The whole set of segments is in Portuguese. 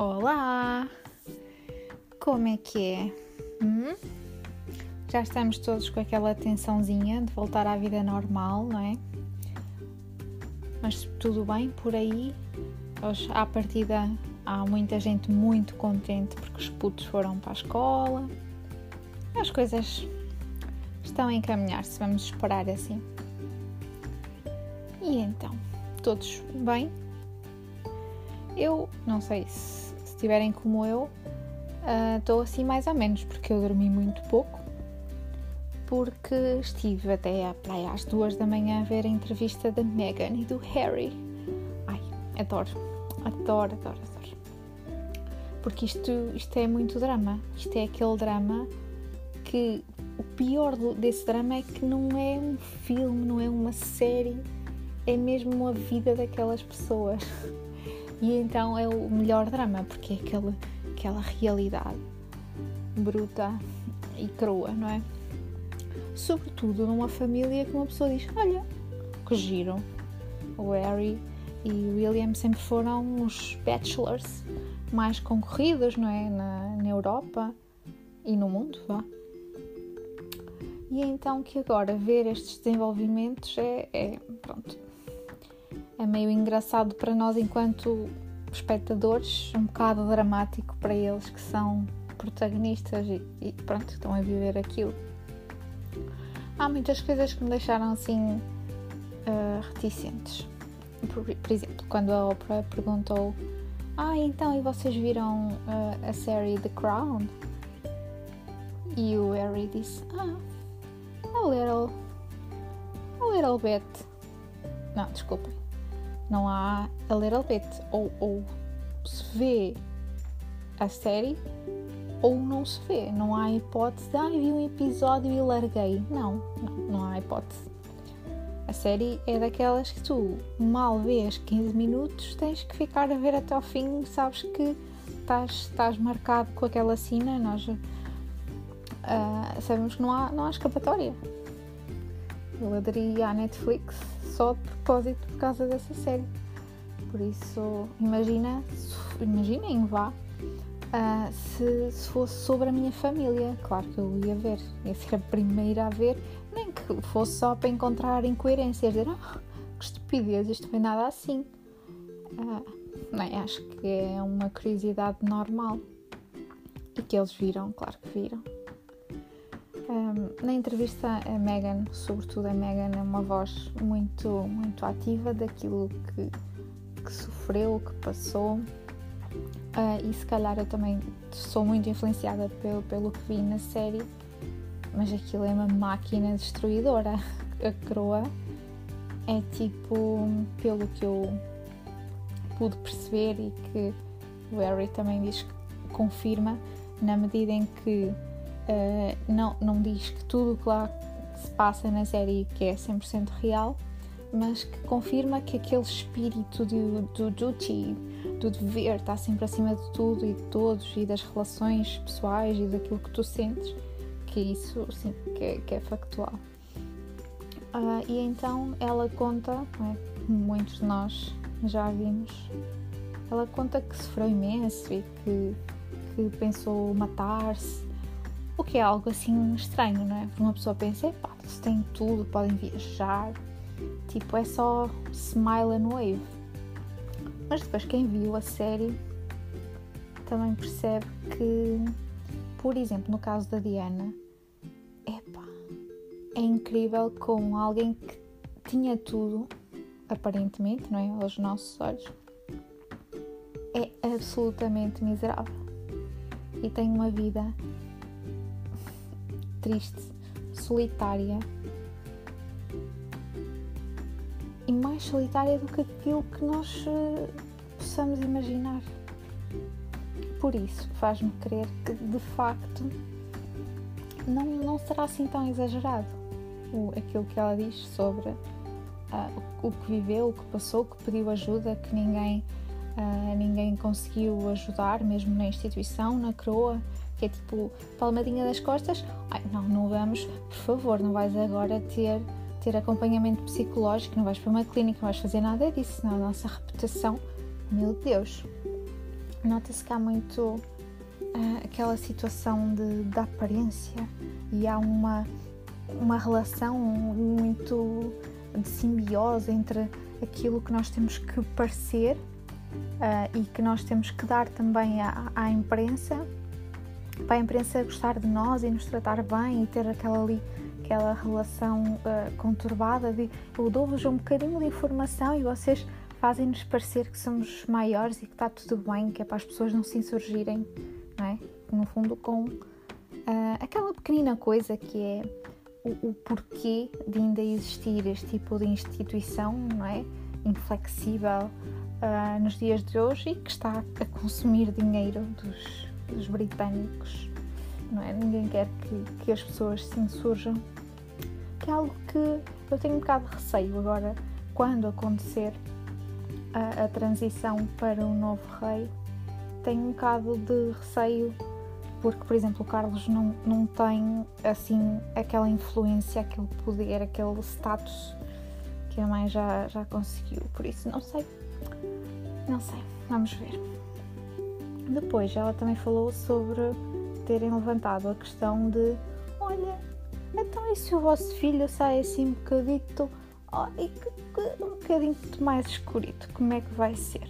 Olá! Como é que é? Hum? Já estamos todos com aquela tensãozinha de voltar à vida normal, não é? Mas tudo bem por aí? Hoje, à partida, há muita gente muito contente porque os putos foram para a escola. As coisas estão a encaminhar-se, vamos esperar assim. E então, todos bem? Eu não sei se estiverem como eu, estou uh, assim mais ou menos, porque eu dormi muito pouco, porque estive até à praia às duas da manhã a ver a entrevista da Meghan e do Harry. Ai, adoro, adoro, adoro, adoro. Porque isto, isto é muito drama. Isto é aquele drama que o pior desse drama é que não é um filme, não é uma série, é mesmo a vida daquelas pessoas. E então é o melhor drama, porque é aquela, aquela realidade bruta e crua, não é? Sobretudo numa família que uma pessoa diz: Olha, que giro. O Harry e o William sempre foram os bachelors mais concorridos, não é? Na, na Europa e no mundo, vá. E então que agora ver estes desenvolvimentos é, é pronto, é meio engraçado para nós enquanto espectadores, um bocado dramático para eles que são protagonistas e, e pronto, estão a viver aquilo. Há muitas coisas que me deixaram assim uh, reticentes. Por, por, exemplo, quando a Oprah perguntou: Ah, então e vocês viram uh, a série The Crown? E o Harry disse: Ah, a little, a little bit. Não, desculpem não há a little bit. Ou, ou se vê a série ou não se vê. Não há hipótese de ah, vi um episódio e larguei. Não, não, não há hipótese. A série é daquelas que tu mal vês 15 minutos, tens que ficar a ver até ao fim, sabes que estás, marcado com aquela cena, nós uh, sabemos que não há, não há escapatória. Eu aderi à Netflix só de propósito por causa dessa série. Por isso, imagina, imaginem, vá, uh, se, se, fosse sobre a minha família. Claro que eu ia ver, ia ser a primeira a ver, nem que fosse só para encontrar incoerências, dizer, ah, que estupidez, isto foi nada assim. Uh, nem, acho que é uma curiosidade normal. E que eles viram, claro que viram. Um, na entrevista, a Megan, sobretudo a Megan, é uma voz muito, muito ativa daquilo que, que sofreu, que passou. Uh, e se calhar eu também sou muito influenciada pelo, pelo que vi na série, mas aquilo é uma máquina destruidora. A Croa é tipo, pelo que eu pude perceber e que o Harry também diz que confirma, na medida em que Uh, não, não diz que tudo o que lá se passa na série que é 100% real, mas que confirma que aquele espírito do, do duty, do dever, está sempre acima de tudo e de todos e das relações pessoais e daquilo que tu sentes, que isso sim, que é, que é factual. Uh, e então ela conta, é? muitos de nós já vimos, ela conta que sofreu imenso e que, que pensou matar-se que é algo assim estranho, não é? Uma pessoa pensa, pá, se tem tudo, podem viajar, tipo, é só smile and wave. Mas depois quem viu a série também percebe que, por exemplo, no caso da Diana, epá, é incrível como alguém que tinha tudo, aparentemente, não é? Aos nossos olhos, é absolutamente miserável e tem uma vida triste, solitária e mais solitária do que aquilo que nós uh, possamos imaginar. Por isso, faz-me crer que de facto não, não será assim tão exagerado o, aquilo que ela diz sobre uh, o, o, que viveu, o que passou, que pediu ajuda, que ninguém, uh, ninguém conseguiu ajudar, mesmo na instituição, na CROA, que é tipo palmadinha das costas. Ai, não, não vamos, por favor, não vais agora ter, ter acompanhamento psicológico, não vais para uma clínica, não vais fazer nada disso, senão a nossa reputação, meu Deus. nota-se que há muito uh, aquela situação de, de aparência e há uma, uma relação muito de simbiose entre aquilo que nós temos que parecer uh, e que nós temos que dar também à, à imprensa para a imprensa gostar de nós e nos tratar bem e ter aquela ali aquela relação uh, conturbada de eu dou-vos um bocadinho de informação e vocês fazem-nos parecer que somos maiores e que está tudo bem, que é para as pessoas não se insurgirem, não é? No fundo, com uh, aquela pequenina coisa que é o, o, porquê de ainda existir este tipo de instituição, não é? Inflexível uh, nos dias de hoje e que está a consumir dinheiro dos, dos britânicos, não é? Ninguém quer que, que as pessoas se insurjam, que é algo que eu tenho um bocado de receio agora, quando acontecer a, a transição para o novo rei, tenho um bocado de receio porque, por exemplo, o Carlos não, não tem assim aquela influência, aquele poder, aquele status que a mãe já, já conseguiu. Por isso, não sei. Não sei. Vamos ver. Depois, ela também falou sobre terem levantado a questão de: olha, então e se o vosso filho sai assim um bocadito oh, e que, que, um bocadinho mais escurito? Como é que vai ser?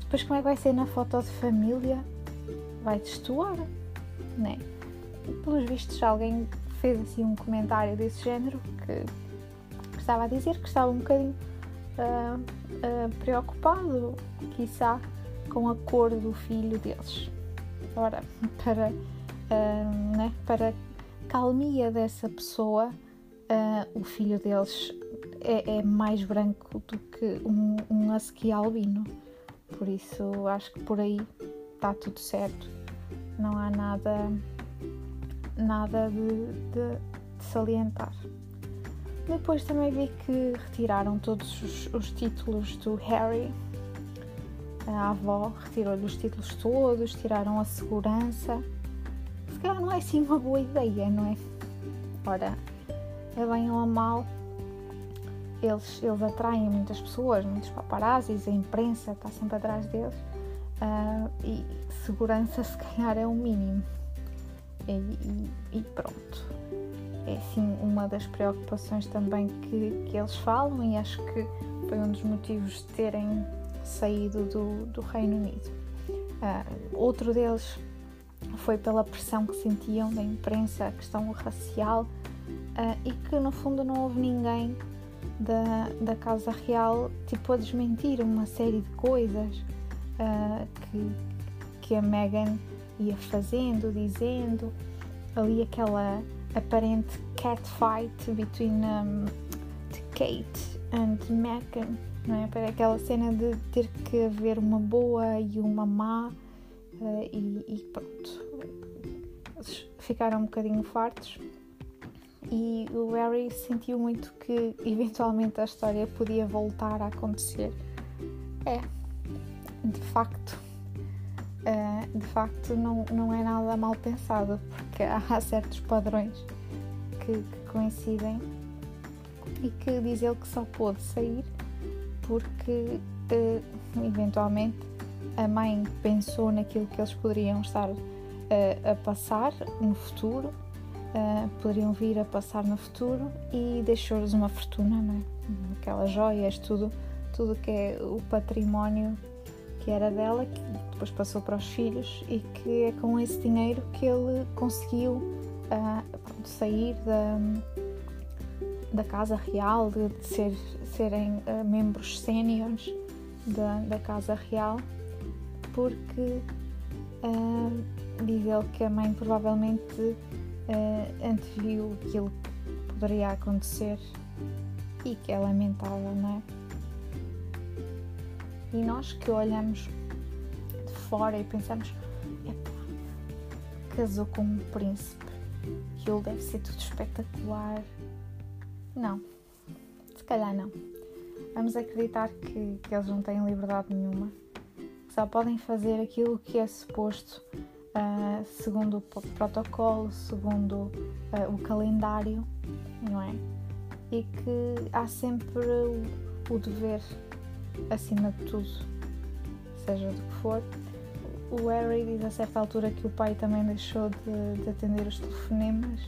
Depois, como é que vai ser na foto de família? vai destoar, né? Pelos vistos, alguém fez assim um comentário desse género que, estava a dizer que estava um bocadinho uh, uh, preocupado, quiçá, com a cor do filho deles. Ora, para, uh, né, para calmia dessa pessoa, o filho deles é, é, mais branco do que um, um husky albino. Por isso, acho que por aí está tudo certo não há nada, nada de, de, de salientar. Depois também vi que retiraram todos os, os títulos do Harry. A avó retirou-lhe os títulos todos, tiraram a segurança. Se calhar não é assim uma boa ideia, não é? Ora, é bem ou mal, eles, eles atraem muitas pessoas, muitos paparazzis, a imprensa está sempre atrás deles. Uh, e segurança se calhar é o mínimo. E, e, e, pronto. É assim uma das preocupações também que, que eles falam e acho que foi um dos motivos de terem saído do, do Reino Unido. Uh, outro deles foi pela pressão que sentiam da imprensa, a questão racial, uh, e que no fundo não houve ninguém da, da Casa Real tipo a desmentir uma série de coisas uh, que, que a Meghan ia fazendo, dizendo, ali aquela aparente catfight between um, Kate and Meghan, não é? Para aquela cena de ter que haver uma boa e uma má uh, e, e, pronto. Eles ficaram um bocadinho fartos e o Harry sentiu muito que eventualmente a história podia voltar a acontecer. É, de facto, uh, de facto não, não é nada mal pensado, porque há certos padrões que, que coincidem e que diz ele que só pôde sair porque uh, eventualmente a mãe pensou naquilo que eles poderiam estar uh, a passar no futuro, uh, poderiam vir a passar no futuro e deixou-lhes uma fortuna, não é? aquelas joias, tudo, tudo que é o património que era dela, que depois passou para os filhos e que é com esse dinheiro que ele conseguiu uh, sair da, da Casa Real, de, de ser, serem uh, membros séniores da, da Casa Real, porque uh, diz ele que a mãe provavelmente uh, anteviu aquilo que poderia acontecer e que é lamentável, não é? E nós que olhamos de fora e pensamos, casou com um príncipe, ele deve ser tudo espetacular. Não, se calhar não. Vamos acreditar que, que eles não têm liberdade nenhuma, que só podem fazer aquilo que é suposto uh, segundo o protocolo, segundo uh, o calendário, não é? E que há sempre o, o dever acima de tudo. seja do que for. O Harry diz a certa altura que o pai também deixou de, de atender os telefonemas.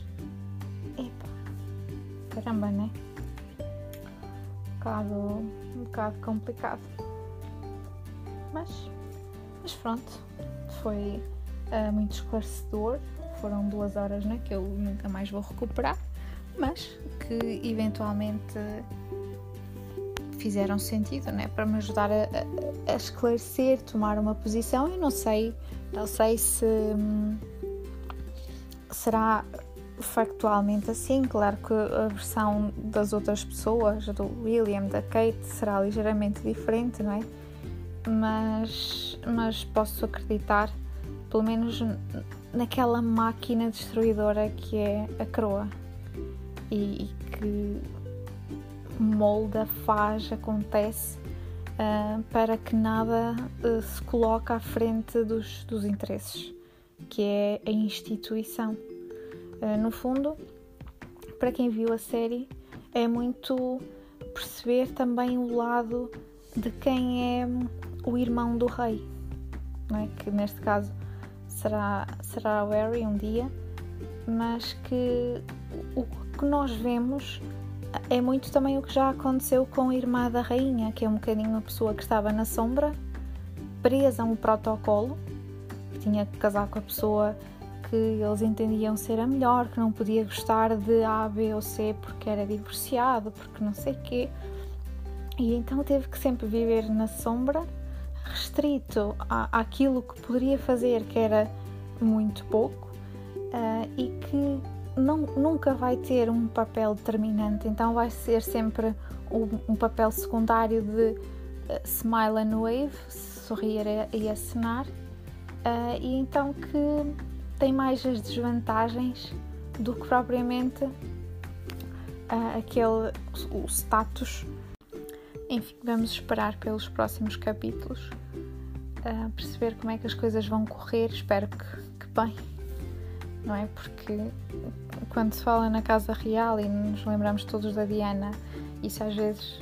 Caramba, né? Um bocado, um bocado complicado. Mas, mas pronto, foi uh, muito esclarecedor. Foram duas horas né, que eu nunca mais vou recuperar, mas que eventualmente fizeram sentido, né? Para me ajudar a, a, a esclarecer, tomar uma posição. Eu não sei, não sei se hum, será factualmente assim. Claro que a versão das outras pessoas, do William, da Kate, será ligeiramente diferente, não é? Mas, mas posso acreditar, pelo menos naquela máquina destruidora que é a Croa e, e que molda, faz, acontece uh, para que nada uh, se coloque à frente dos, dos interesses, que é a instituição. Uh, no fundo, para quem viu a série, é muito perceber também o lado de quem é o irmão do rei, é? que neste caso será, será o Harry um dia, mas que o que nós vemos é muito também o que já aconteceu com a irmã da rainha, que é um bocadinho uma pessoa que estava na sombra, presa a um protocolo, tinha que casar com a pessoa que eles entendiam ser a melhor, que não podia gostar de A, B ou C porque era divorciado, porque não sei quê. E então teve que sempre viver na sombra, restrito à, àquilo que poderia fazer, que era muito pouco, uh, e que não, nunca vai ter um papel determinante, então vai ser sempre um, um papel secundário de uh, smile and wave, sorrir e acenar, uh, e então que tem mais as desvantagens do que propriamente uh, aquele o status. Enfim, vamos esperar pelos próximos capítulos, uh, perceber como é que as coisas vão correr, espero que, que bem não é? Porque quando se fala na Casa Real e nos lembramos todos da Diana, isso às vezes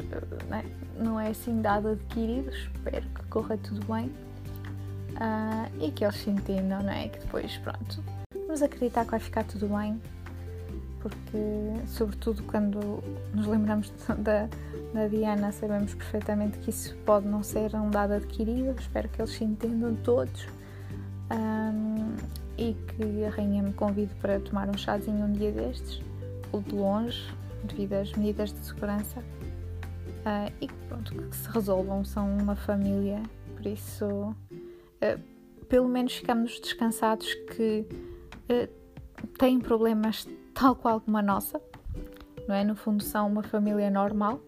não é, não é assim dado adquirido. Espero que corra tudo bem uh, e que eles se entendam, não é? Que depois, pronto, vamos acreditar que vai ficar tudo bem, porque, sobretudo, quando nos lembramos da, da Diana, sabemos perfeitamente que isso pode não ser um dado adquirido. Espero que eles se entendam todos. Um, e que a rainha me convide para tomar um chazinho um dia destes, ou de longe, devido às medidas de segurança, uh, e pronto, que se resolvam, são uma família, por isso uh, pelo menos ficamos descansados que uh, têm problemas tal qual como a nossa, não é? No fundo são uma família normal,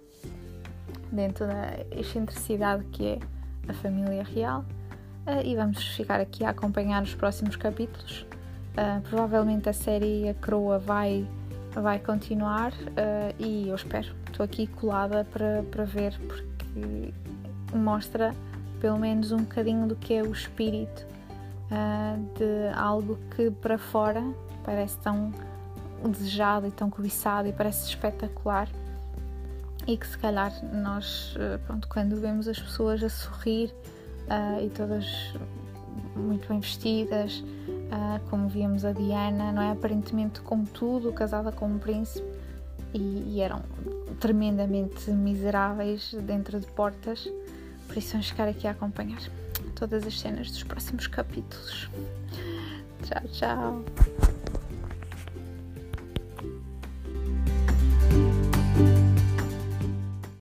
dentro da excentricidade que é a família real uh, e vamos ficar aqui a acompanhar os próximos capítulos. Uh, provavelmente a série A Croa vai, vai continuar uh, e eu espero. Estou aqui colada para, para ver porque mostra pelo menos um bocadinho do que é o espírito de algo que para fora parece tão desejado e tão cobiçado e parece espetacular e que se calhar nós, pronto, quando vemos as pessoas a sorrir uh, e todas muito bem vestidas, uh, como víamos a Diana, não é? Aparentemente como tudo, casada com um príncipe e, e, eram tremendamente miseráveis dentro de portas. Por isso vamos ficar aqui a acompanhar todas as cenas dos próximos capítulos. Tchau, tchau!